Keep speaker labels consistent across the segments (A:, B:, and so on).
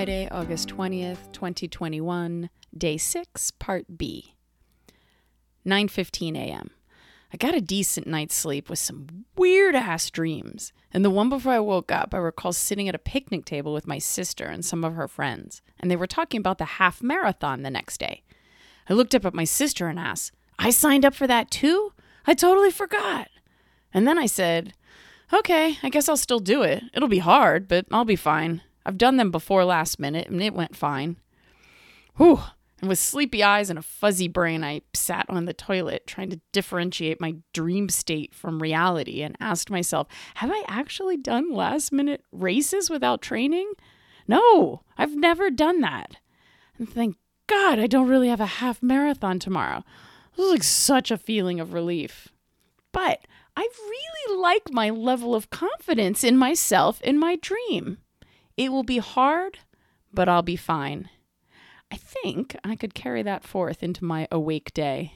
A: Friday, August 20th, 2021, day 6, part B. 9:15 a.m. I got a decent night's sleep with some weird ass dreams. And the one before I woke up, I recall sitting at a picnic table with my sister and some of her friends, and they were talking about the half marathon the next day. I looked up at my sister and asked, "I signed up for that too? I totally forgot." And then I said, "Okay, I guess I'll still do it. It'll be hard, but I'll be fine. I've done them before last minute, and it went fine." Whew. And with sleepy eyes and a fuzzy brain, I sat on the toilet trying to differentiate my dream state from reality and asked myself, have I actually done last minute races without training? No, I've never done that. And thank God I don't really have a half marathon tomorrow. This is like such a feeling of relief. But I really like my level of confidence in myself in my dream. It will be hard, but I'll be fine. I think I could carry that forth into my awake day.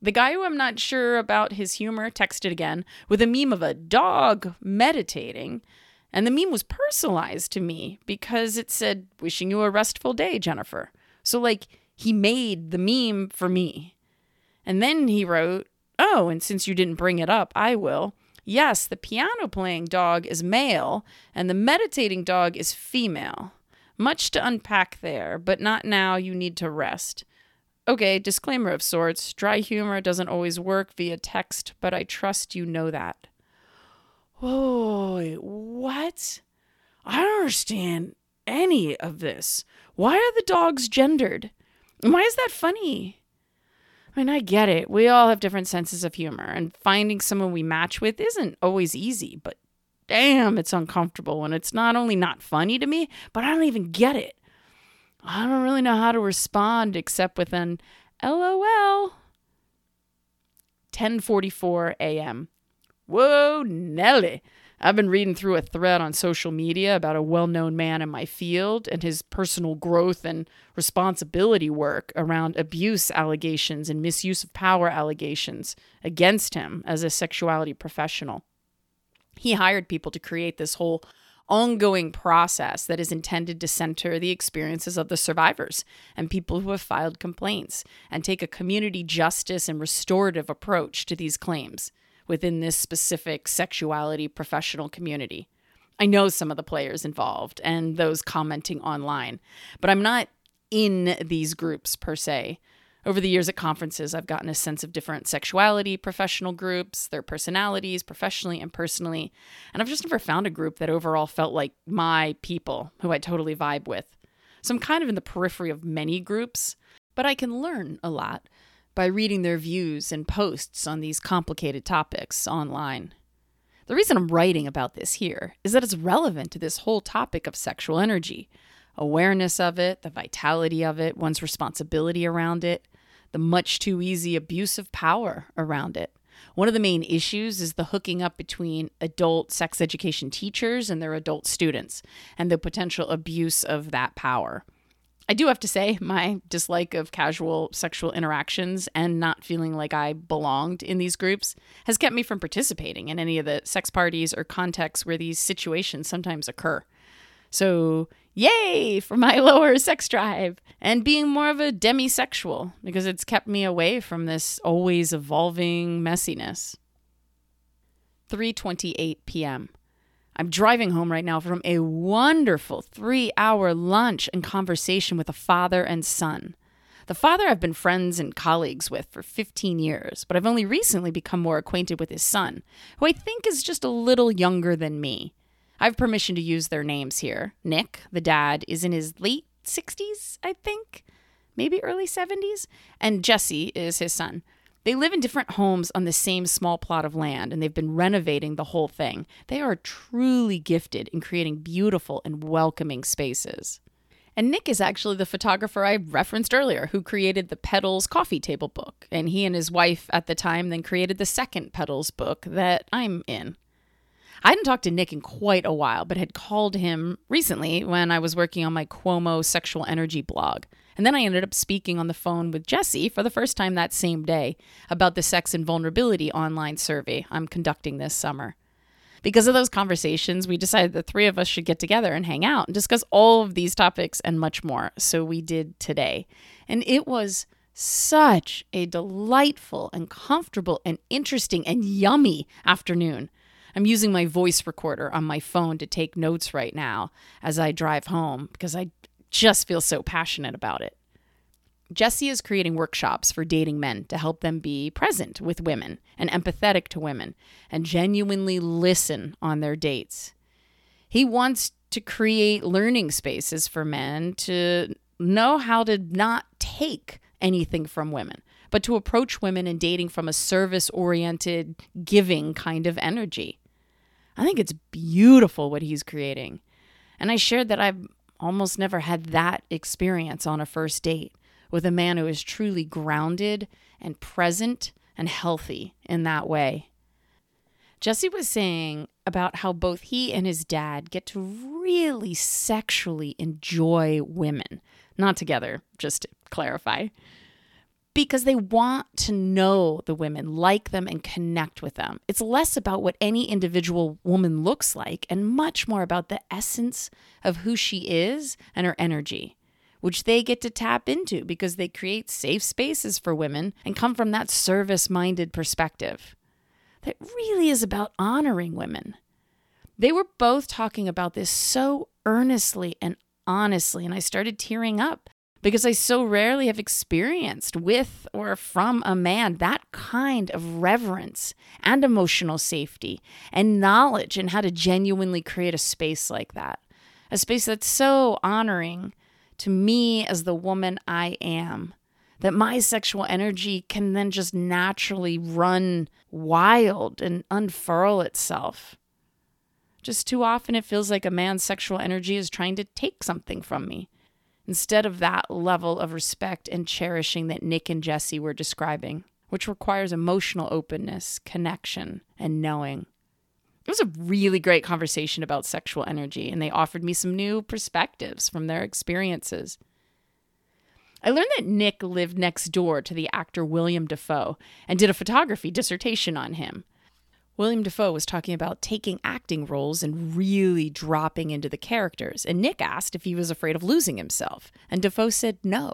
A: The guy who I'm not sure about his humor texted again with a meme of a dog meditating, and the meme was personalized to me because it said, Wishing you a restful day, Jennifer. So, like, he made the meme for me. And then he wrote, Oh, and since you didn't bring it up, I will. Yes, the piano playing dog is male, and the meditating dog is female. Much to unpack there, but not now. You need to rest. Okay, disclaimer of sorts. Dry humor doesn't always work via text, but I trust you know that. Whoa, what? I don't understand any of this. Why are the dogs gendered? Why is that funny? I mean, I get it. We all have different senses of humor, and finding someone we match with isn't always easy, but damn, it's uncomfortable when it's not only not funny to me, but I don't even get it. I don't really know how to respond except with an LOL. 10:44 a.m. Whoa, Nelly. I've been reading through a thread on social media about a well-known man in my field and his personal growth and responsibility work around abuse allegations and misuse of power allegations against him as a sexuality professional. He hired people to create this whole ongoing process that is intended to center the experiences of the survivors and people who have filed complaints and take a community justice and restorative approach to these claims within this specific sexuality professional community. I know some of the players involved and those commenting online, but I'm not in these groups per se. Over the years at conferences, I've gotten a sense of different sexuality, professional groups, their personalities, professionally and personally. And I've just never found a group that overall felt like my people who I totally vibe with. So I'm kind of in the periphery of many groups, but I can learn a lot by reading their views and posts on these complicated topics online. The reason I'm writing about this here is that it's relevant to this whole topic of sexual energy awareness of it, the vitality of it, one's responsibility around it, the much too easy abuse of power around it. One of the main issues is the hooking up between adult sex education teachers and their adult students and the potential abuse of that power. I do have to say, my dislike of casual sexual interactions and not feeling like I belonged in these groups has kept me from participating in any of the sex parties or contexts where these situations sometimes occur. So, yay for my lower sex drive and being more of a demisexual because it's kept me away from this always evolving messiness. 3:28 p.m. I'm driving home right now from a wonderful 3-hour lunch and conversation with a father and son. The father I've been friends and colleagues with for 15 years, but I've only recently become more acquainted with his son, who I think is just a little younger than me. I have permission to use their names here. Nick, the dad, is in his late 60s, I think, maybe early 70s, and Jesse is his son. They live in different homes on the same small plot of land, and they've been renovating the whole thing. They are truly gifted in creating beautiful and welcoming spaces. And Nick is actually the photographer I referenced earlier who created the Petals coffee table book. And he and his wife at the time then created the second Petals book that I'm in. I hadn't talked to Nick in quite a while, but had called him recently when I was working on my Cuomo sexual energy blog. And then I ended up speaking on the phone with Jesse for the first time that same day about the sex and vulnerability online survey I'm conducting this summer. Because of those conversations, we decided the three of us should get together and hang out and discuss all of these topics and much more. So we did today. And it was such a delightful and comfortable and interesting and yummy afternoon. I'm using my voice recorder on my phone to take notes right now as I drive home because I just feel so passionate about it. Jesse is creating workshops for dating men to help them be present with women and empathetic to women and genuinely listen on their dates. He wants to create learning spaces for men to know how to not take anything from women, but to approach women in dating from a service oriented, giving kind of energy. I think it's beautiful what he's creating. And I shared that I've almost never had that experience on a first date with a man who is truly grounded and present and healthy in that way. Jesse was saying about how both he and his dad get to really sexually enjoy women. Not together, just to clarify because they want to know the women, like them, and connect with them. It's less about what any individual woman looks like and much more about the essence of who she is and her energy, which they get to tap into because they create safe spaces for women and come from that service minded perspective. That really is about honoring women. They were both talking about this so earnestly and honestly, and I started tearing up because I so rarely have experienced with or from a man that kind of reverence and emotional safety and knowledge and how to genuinely create a space like that. A space that's so honoring to me as the woman I am that my sexual energy can then just naturally run wild and unfurl itself. Just too often, it feels like a man's sexual energy is trying to take something from me instead of that level of respect and cherishing that Nick and Jesse were describing, which requires emotional openness, connection, and knowing. It was a really great conversation about sexual energy, and they offered me some new perspectives from their experiences. I learned that Nick lived next door to the actor William Dafoe and did a photography dissertation on him. William Dafoe was talking about taking acting roles and really dropping into the characters. And Nick asked if he was afraid of losing himself. And Dafoe said, no.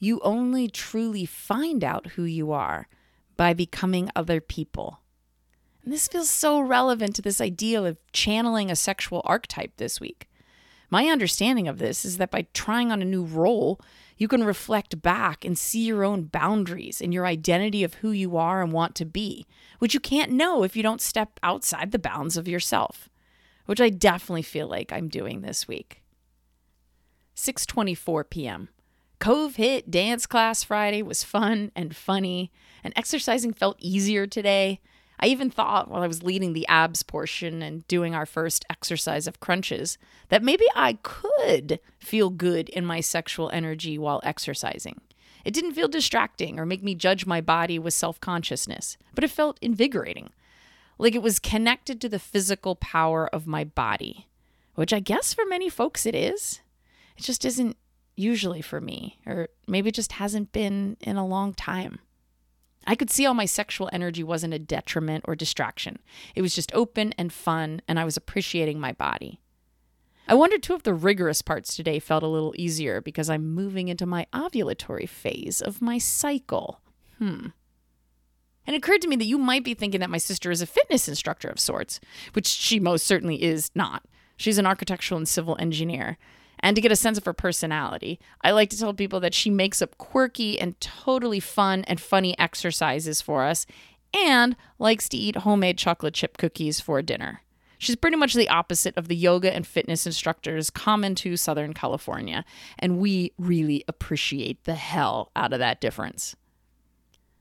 A: You only truly find out who you are by becoming other people. And this feels so relevant to this idea of channeling a sexual archetype this week. My understanding of this is that by trying on a new role, you can reflect back and see your own boundaries and your identity of who you are and want to be, which you can't know if you don't step outside the bounds of yourself, which I definitely feel like I'm doing this week. 6:24 p.m. Cove hit dance class Friday was fun and funny, and exercising felt easier today. I even thought while I was leading the abs portion and doing our first exercise of crunches that maybe I could feel good in my sexual energy while exercising. It didn't feel distracting or make me judge my body with self consciousness, but it felt invigorating. Like it was connected to the physical power of my body, which I guess for many folks it is. It just isn't usually for me, or maybe it just hasn't been in a long time. I could see how my sexual energy wasn't a detriment or distraction. It was just open and fun, and I was appreciating my body. I wondered too if the rigorous parts today felt a little easier because I'm moving into my ovulatory phase of my cycle. Hmm. And it occurred to me that you might be thinking that my sister is a fitness instructor of sorts, which she most certainly is not. She's an architectural and civil engineer and to get a sense of her personality. I like to tell people that she makes up quirky and totally fun and funny exercises for us and likes to eat homemade chocolate chip cookies for dinner. She's pretty much the opposite of the yoga and fitness instructors common to Southern California, and we really appreciate the hell out of that difference.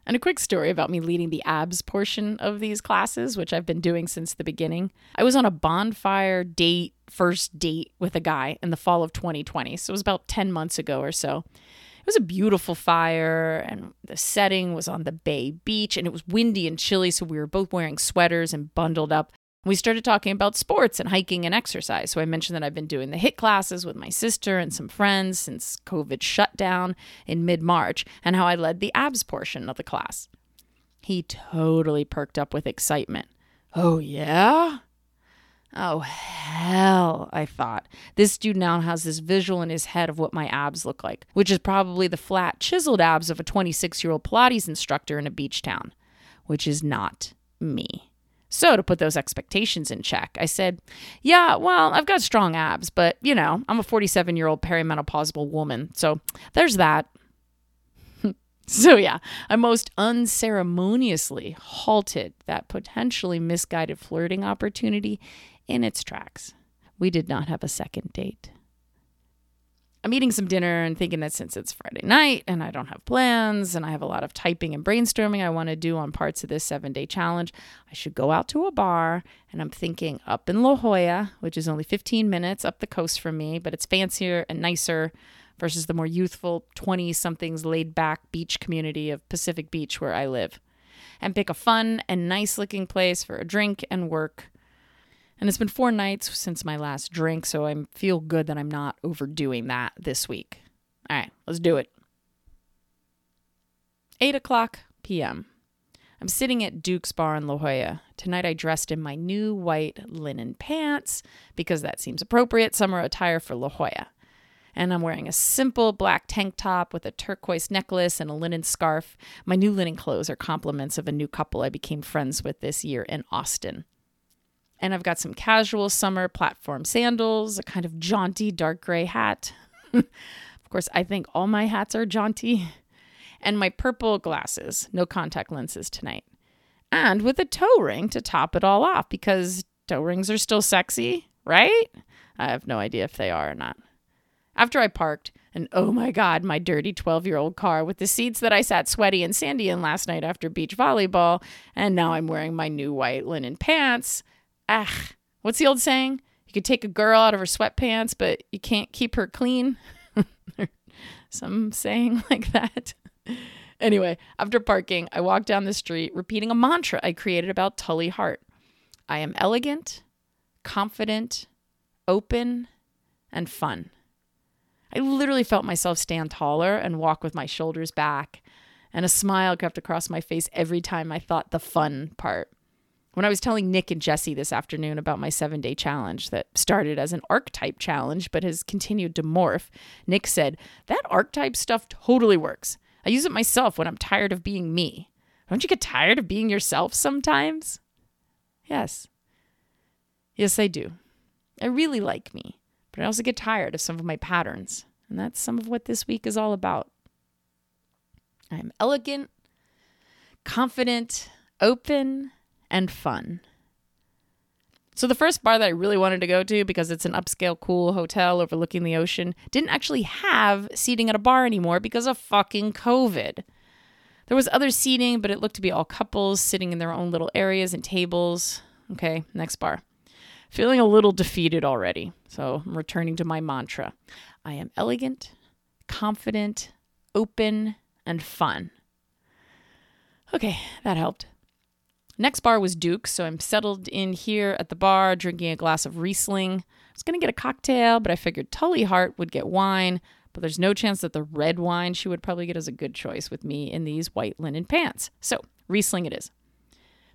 A: And a quick story about me leading the abs portion of these classes, which I've been doing since the beginning. I was on a bonfire date, first date with a guy in the fall of 2020. So it was about 10 months ago or so. It was a beautiful fire, and the setting was on the Bay Beach, and it was windy and chilly. So we were both wearing sweaters and bundled up. We started talking about sports and hiking and exercise. So I mentioned that I've been doing the HIIT classes with my sister and some friends since COVID shut down in mid March and how I led the abs portion of the class. He totally perked up with excitement. Oh, yeah? Oh, hell, I thought. This dude now has this visual in his head of what my abs look like, which is probably the flat, chiseled abs of a 26 year old Pilates instructor in a beach town, which is not me. So, to put those expectations in check, I said, Yeah, well, I've got strong abs, but you know, I'm a 47 year old perimenopausal woman. So, there's that. so, yeah, I most unceremoniously halted that potentially misguided flirting opportunity in its tracks. We did not have a second date. I'm eating some dinner and thinking that since it's Friday night and I don't have plans and I have a lot of typing and brainstorming I want to do on parts of this seven day challenge, I should go out to a bar. And I'm thinking up in La Jolla, which is only 15 minutes up the coast from me, but it's fancier and nicer versus the more youthful 20 somethings laid back beach community of Pacific Beach where I live. And pick a fun and nice looking place for a drink and work and it's been four nights since my last drink, so I feel good that I'm not overdoing that this week. All right, let's do it. 8 o'clock p.m. I'm sitting at Duke's Bar in La Jolla. Tonight I dressed in my new white linen pants because that seems appropriate summer attire for La Jolla. And I'm wearing a simple black tank top with a turquoise necklace and a linen scarf. My new linen clothes are compliments of a new couple I became friends with this year in Austin. And I've got some casual summer platform sandals, a kind of jaunty dark gray hat. of course, I think all my hats are jaunty. And my purple glasses, no contact lenses tonight. And with a toe ring to top it all off because toe rings are still sexy, right? I have no idea if they are or not. After I parked, and oh my God, my dirty 12 year old car with the seats that I sat sweaty and sandy in last night after beach volleyball, and now I'm wearing my new white linen pants ah, what's the old saying? You could take a girl out of her sweatpants, but you can't keep her clean. Some saying like that. anyway, after parking, I walked down the street repeating a mantra I created about Tully Hart. I am elegant, confident, open, and fun. I literally felt myself stand taller and walk with my shoulders back, and a smile crept across my face every time I thought the fun part. When I was telling Nick and Jesse this afternoon about my seven day challenge that started as an archetype challenge but has continued to morph, Nick said, That archetype stuff totally works. I use it myself when I'm tired of being me. Don't you get tired of being yourself sometimes? Yes. Yes, I do. I really like me, but I also get tired of some of my patterns. And that's some of what this week is all about. I'm elegant, confident, open, and fun. So, the first bar that I really wanted to go to because it's an upscale, cool hotel overlooking the ocean didn't actually have seating at a bar anymore because of fucking COVID. There was other seating, but it looked to be all couples sitting in their own little areas and tables. Okay, next bar. Feeling a little defeated already, so I'm returning to my mantra I am elegant, confident, open, and fun. Okay, that helped. Next bar was Duke's, so I'm settled in here at the bar drinking a glass of Riesling. I was going to get a cocktail, but I figured Tully Hart would get wine, but there's no chance that the red wine she would probably get is a good choice with me in these white linen pants. So, Riesling it is.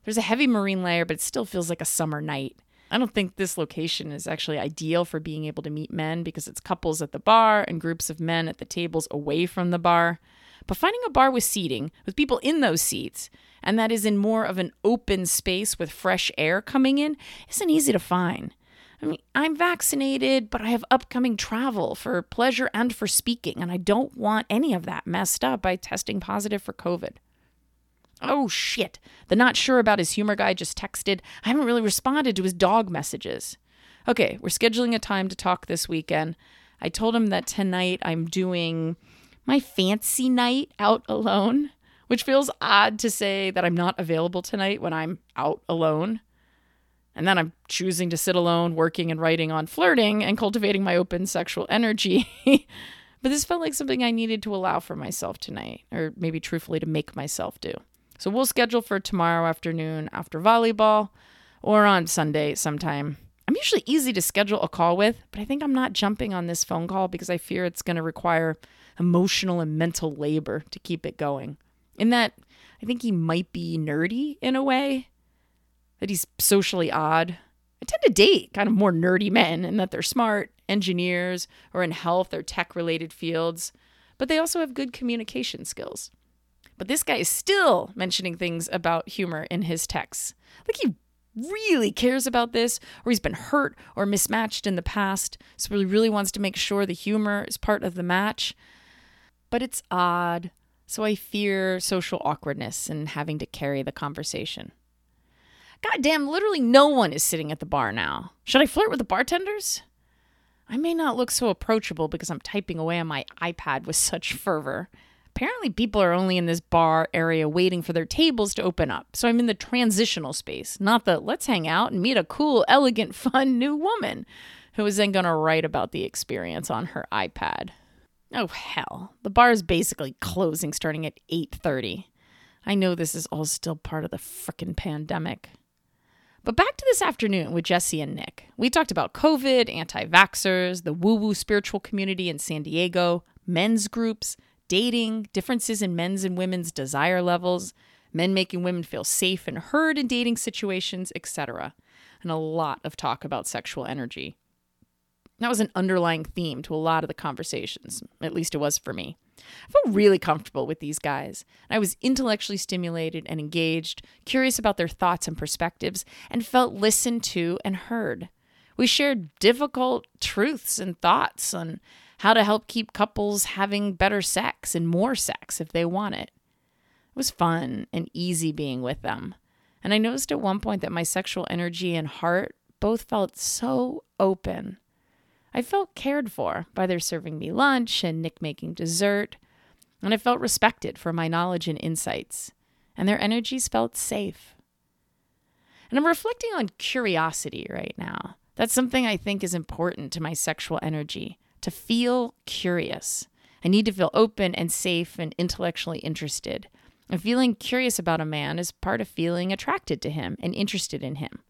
A: There's a heavy marine layer, but it still feels like a summer night. I don't think this location is actually ideal for being able to meet men because it's couples at the bar and groups of men at the tables away from the bar. But finding a bar with seating, with people in those seats, and that is in more of an open space with fresh air coming in, isn't easy to find. I mean, I'm vaccinated, but I have upcoming travel for pleasure and for speaking, and I don't want any of that messed up by testing positive for COVID. Oh shit, the not sure about his humor guy just texted. I haven't really responded to his dog messages. Okay, we're scheduling a time to talk this weekend. I told him that tonight I'm doing my fancy night out alone, which feels odd to say that I'm not available tonight when I'm out alone. And then I'm choosing to sit alone, working and writing on flirting and cultivating my open sexual energy. but this felt like something I needed to allow for myself tonight, or maybe truthfully to make myself do. So we'll schedule for tomorrow afternoon after volleyball or on Sunday sometime. I'm usually easy to schedule a call with, but I think I'm not jumping on this phone call because I fear it's going to require emotional and mental labor to keep it going. In that, I think he might be nerdy in a way, that he's socially odd. I tend to date kind of more nerdy men in that they're smart, engineers, or in health or tech related fields, but they also have good communication skills. But this guy is still mentioning things about humor in his texts. Like he really cares about this, or he's been hurt or mismatched in the past, so he really wants to make sure the humor is part of the match. But it's odd, so I fear social awkwardness and having to carry the conversation. Goddamn, literally no one is sitting at the bar now. Should I flirt with the bartenders? I may not look so approachable because I'm typing away on my iPad with such fervor. Apparently, people are only in this bar area waiting for their tables to open up. So I'm in the transitional space, not the let's hang out and meet a cool, elegant, fun new woman who is then going to write about the experience on her iPad. Oh hell. The bar is basically closing starting at 8:30. I know this is all still part of the frickin' pandemic. But back to this afternoon with Jesse and Nick. We talked about COVID, anti vaxxers, the woo woo spiritual community in San Diego, men's groups, dating, differences in men's and women's desire levels, men making women feel safe and heard in dating situations, etc. And a lot of talk about sexual energy. That was an underlying theme to a lot of the conversations, at least it was for me. I felt really comfortable with these guys. I was intellectually stimulated and engaged, curious about their thoughts and perspectives, and felt listened to and heard. We shared difficult truths and thoughts on how to help keep couples having better sex and more sex if they want it. It was fun and easy being with them. And I noticed at one point that my sexual energy and heart both felt so open. I felt cared for by their serving me lunch and Nick making dessert, and I felt respected for my knowledge and insights, and their energies felt safe. And I'm reflecting on curiosity right now. That's something I think is important to my sexual energy to feel curious. I need to feel open and safe and intellectually interested. And feeling curious about a man is part of feeling attracted to him and interested in him.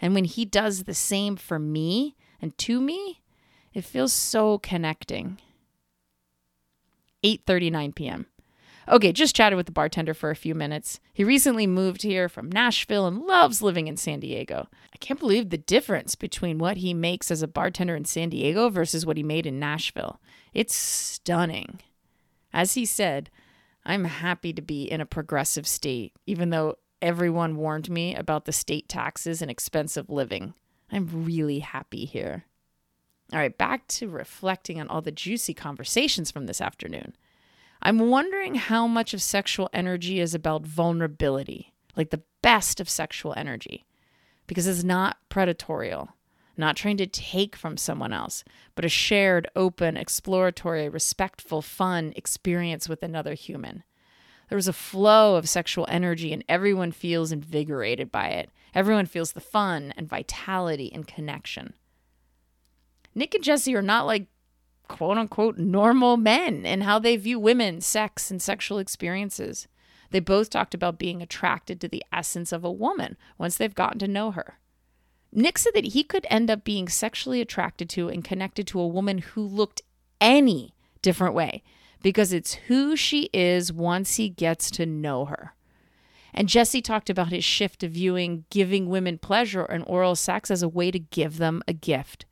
A: And when he does the same for me and to me, it feels so connecting. 8:39 p.m. Okay, just chatted with the bartender for a few minutes. He recently moved here from Nashville and loves living in San Diego. I can't believe the difference between what he makes as a bartender in San Diego versus what he made in Nashville. It's stunning. As he said, I'm happy to be in a progressive state, even though everyone warned me about the state taxes and expensive living. I'm really happy here. All right, back to reflecting on all the juicy conversations from this afternoon. I'm wondering how much of sexual energy is about vulnerability, like the best of sexual energy, because it's not predatorial, not trying to take from someone else, but a shared, open, exploratory, respectful, fun experience with another human. There's a flow of sexual energy, and everyone feels invigorated by it. Everyone feels the fun and vitality and connection. Nick and Jesse are not like quote unquote normal men and how they view women, sex, and sexual experiences. They both talked about being attracted to the essence of a woman once they've gotten to know her. Nick said that he could end up being sexually attracted to and connected to a woman who looked any different way because it's who she is once he gets to know her. And Jesse talked about his shift to viewing giving women pleasure and oral sex as a way to give them a gift.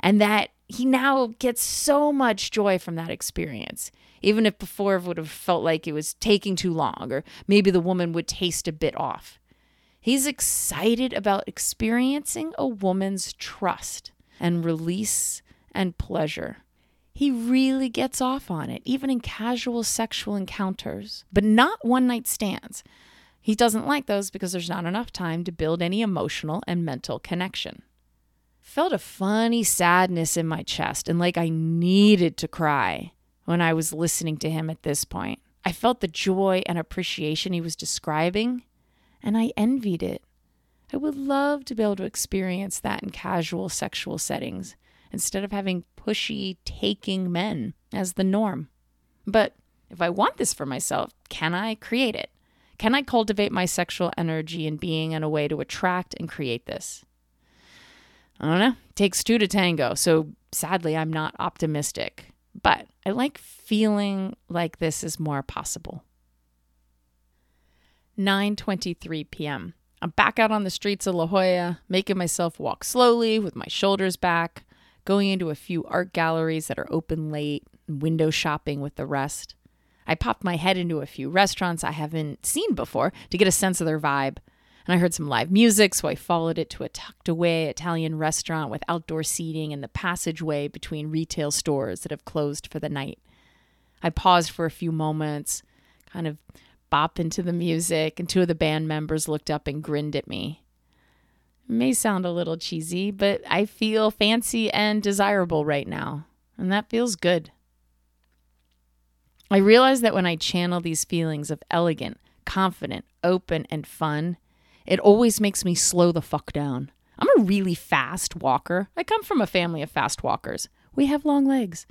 A: And that he now gets so much joy from that experience, even if before it would have felt like it was taking too long or maybe the woman would taste a bit off. He's excited about experiencing a woman's trust and release and pleasure. He really gets off on it, even in casual sexual encounters, but not one night stands. He doesn't like those because there's not enough time to build any emotional and mental connection felt a funny sadness in my chest and like I needed to cry when I was listening to him at this point. I felt the joy and appreciation he was describing, and I envied it. I would love to be able to experience that in casual sexual settings instead of having pushy, taking men as the norm. But if I want this for myself, can I create it? Can I cultivate my sexual energy and being in a way to attract and create this? I don't know. Takes two to tango. So sadly, I'm not optimistic. But I like feeling like this is more possible. 9:23 p.m. I'm back out on the streets of La Jolla, making myself walk slowly with my shoulders back, going into a few art galleries that are open late, window shopping with the rest. I popped my head into a few restaurants I haven't seen before to get a sense of their vibe. And I heard some live music, so I followed it to a tucked away Italian restaurant with outdoor seating in the passageway between retail stores that have closed for the night. I paused for a few moments, kind of bop into the music, and two of the band members looked up and grinned at me. It may sound a little cheesy, but I feel fancy and desirable right now, and that feels good. I realize that when I channel these feelings of elegant, confident, open, and fun, it always makes me slow the fuck down. I'm a really fast walker. I come from a family of fast walkers. We have long legs.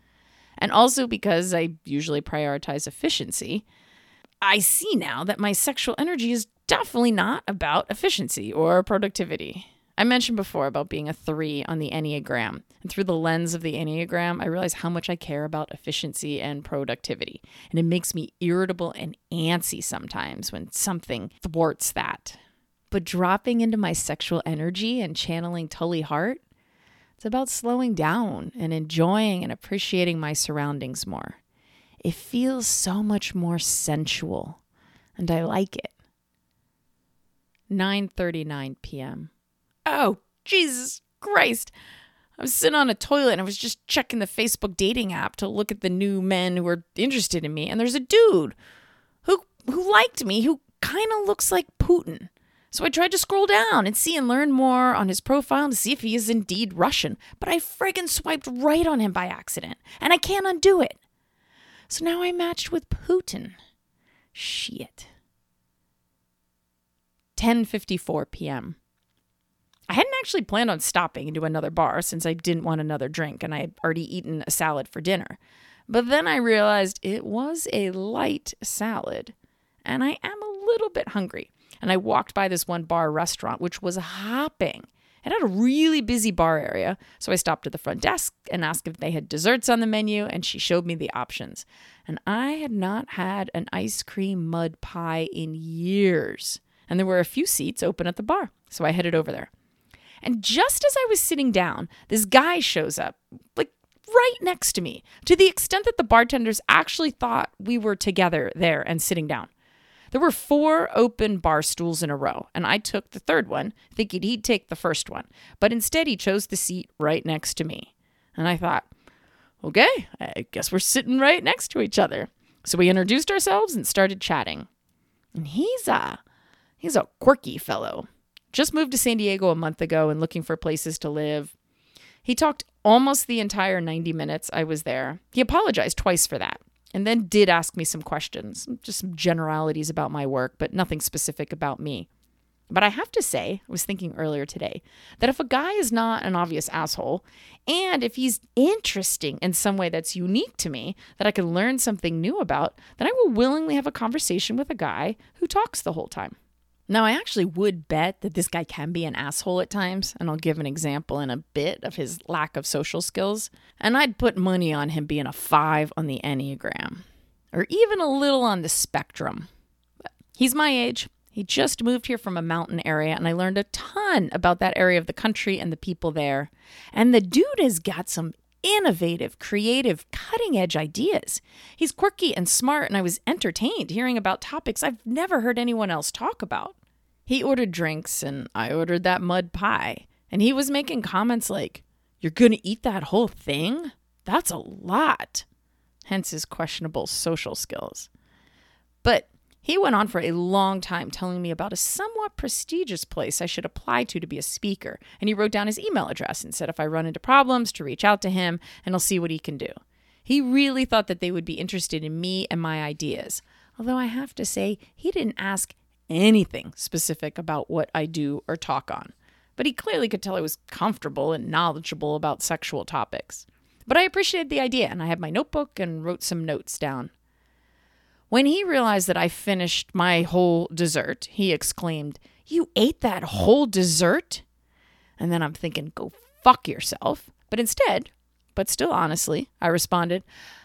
A: And also because I usually prioritize efficiency, I see now that my sexual energy is definitely not about efficiency or productivity. I mentioned before about being a three on the Enneagram. And through the lens of the Enneagram, I realize how much I care about efficiency and productivity. And it makes me irritable and antsy sometimes when something thwarts that. But dropping into my sexual energy and channeling Tully Hart, it's about slowing down and enjoying and appreciating my surroundings more. It feels so much more sensual, and I like it. 9:39 p.m. Oh, Jesus Christ. I was sitting on a toilet and I was just checking the Facebook dating app to look at the new men who were interested in me. And there's a dude who who liked me who kind of looks like Putin. So I tried to scroll down and see and learn more on his profile to see if he is indeed Russian. But I friggin' swiped right on him by accident, and I can't undo it. So now I matched with Putin. Shit. 10:54 p.m. I hadn't actually planned on stopping into another bar since I didn't want another drink and I had already eaten a salad for dinner. But then I realized it was a light salad and I am a little bit hungry. And I walked by this one bar restaurant, which was hopping. It had a really busy bar area, so I stopped at the front desk and asked if they had desserts on the menu, and she showed me the options. And I had not had an ice cream mud pie in years. And there were a few seats open at the bar, so I headed over there. And just as I was sitting down, this guy shows up, like right next to me, to the extent that the bartenders actually thought we were together there and sitting down. There were four open bar stools in a row, and I took the third one, thinking he'd take the first one. But instead, he chose the seat right next to me. And I thought, okay, I guess we're sitting right next to each other. So we introduced ourselves and started chatting. And he's a he's a quirky fellow. Just moved to San Diego a month ago and looking for places to live. He talked almost the entire 90 minutes I was there. He apologized twice for that and then did ask me some questions, just some generalities about my work, but nothing specific about me. But I have to say, I was thinking earlier today, that if a guy is not an obvious asshole, and if he's interesting in some way that's unique to me, that I can learn something new about, then I will willingly have a conversation with a guy who talks the whole time. Now, I actually would bet that this guy can be an asshole at times, and I'll give an example in a bit of his lack of social skills. And I'd put money on him being a five on the Enneagram, or even a little on the spectrum. But he's my age. He just moved here from a mountain area, and I learned a ton about that area of the country and the people there. And the dude has got some innovative, creative, cutting edge ideas. He's quirky and smart, and I was entertained hearing about topics I've never heard anyone else talk about. He ordered drinks, and I ordered that mud pie. And he was making comments like, You're going to eat that whole thing? That's a lot. Hence his questionable social skills. But he went on for a long time telling me about a somewhat prestigious place I should apply to to be a speaker, and he wrote down his email address and said if I run into problems to reach out to him and I'll see what he can do. He really thought that they would be interested in me and my ideas, although I have to say he didn't ask anything specific about what I do or talk on. But he clearly could tell I was comfortable and knowledgeable about sexual topics. But I appreciated the idea, and I had my notebook and wrote some notes down. When he realized that I finished my whole dessert, he exclaimed, You ate that whole dessert? And then I'm thinking, Go fuck yourself. But instead, but still honestly, I responded,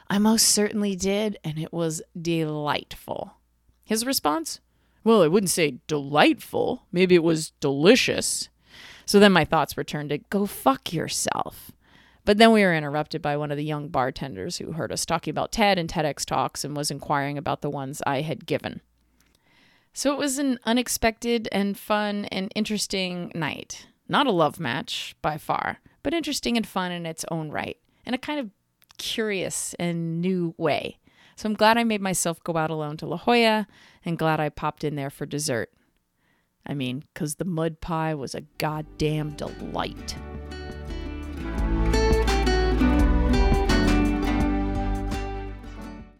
A: I most certainly did, and it was delightful. His response? Well, I wouldn't say delightful. Maybe it was delicious. So then my thoughts returned to go fuck yourself. But then we were interrupted by one of the young bartenders who heard us talking about TED and TEDx talks and was inquiring about the ones I had given. So it was an unexpected and fun and interesting night. Not a love match by far, but interesting and fun in its own right, in a kind of curious and new way. So I'm glad I made myself go out alone to La Jolla and glad I popped in there for dessert. I mean, because the mud pie was a goddamn delight.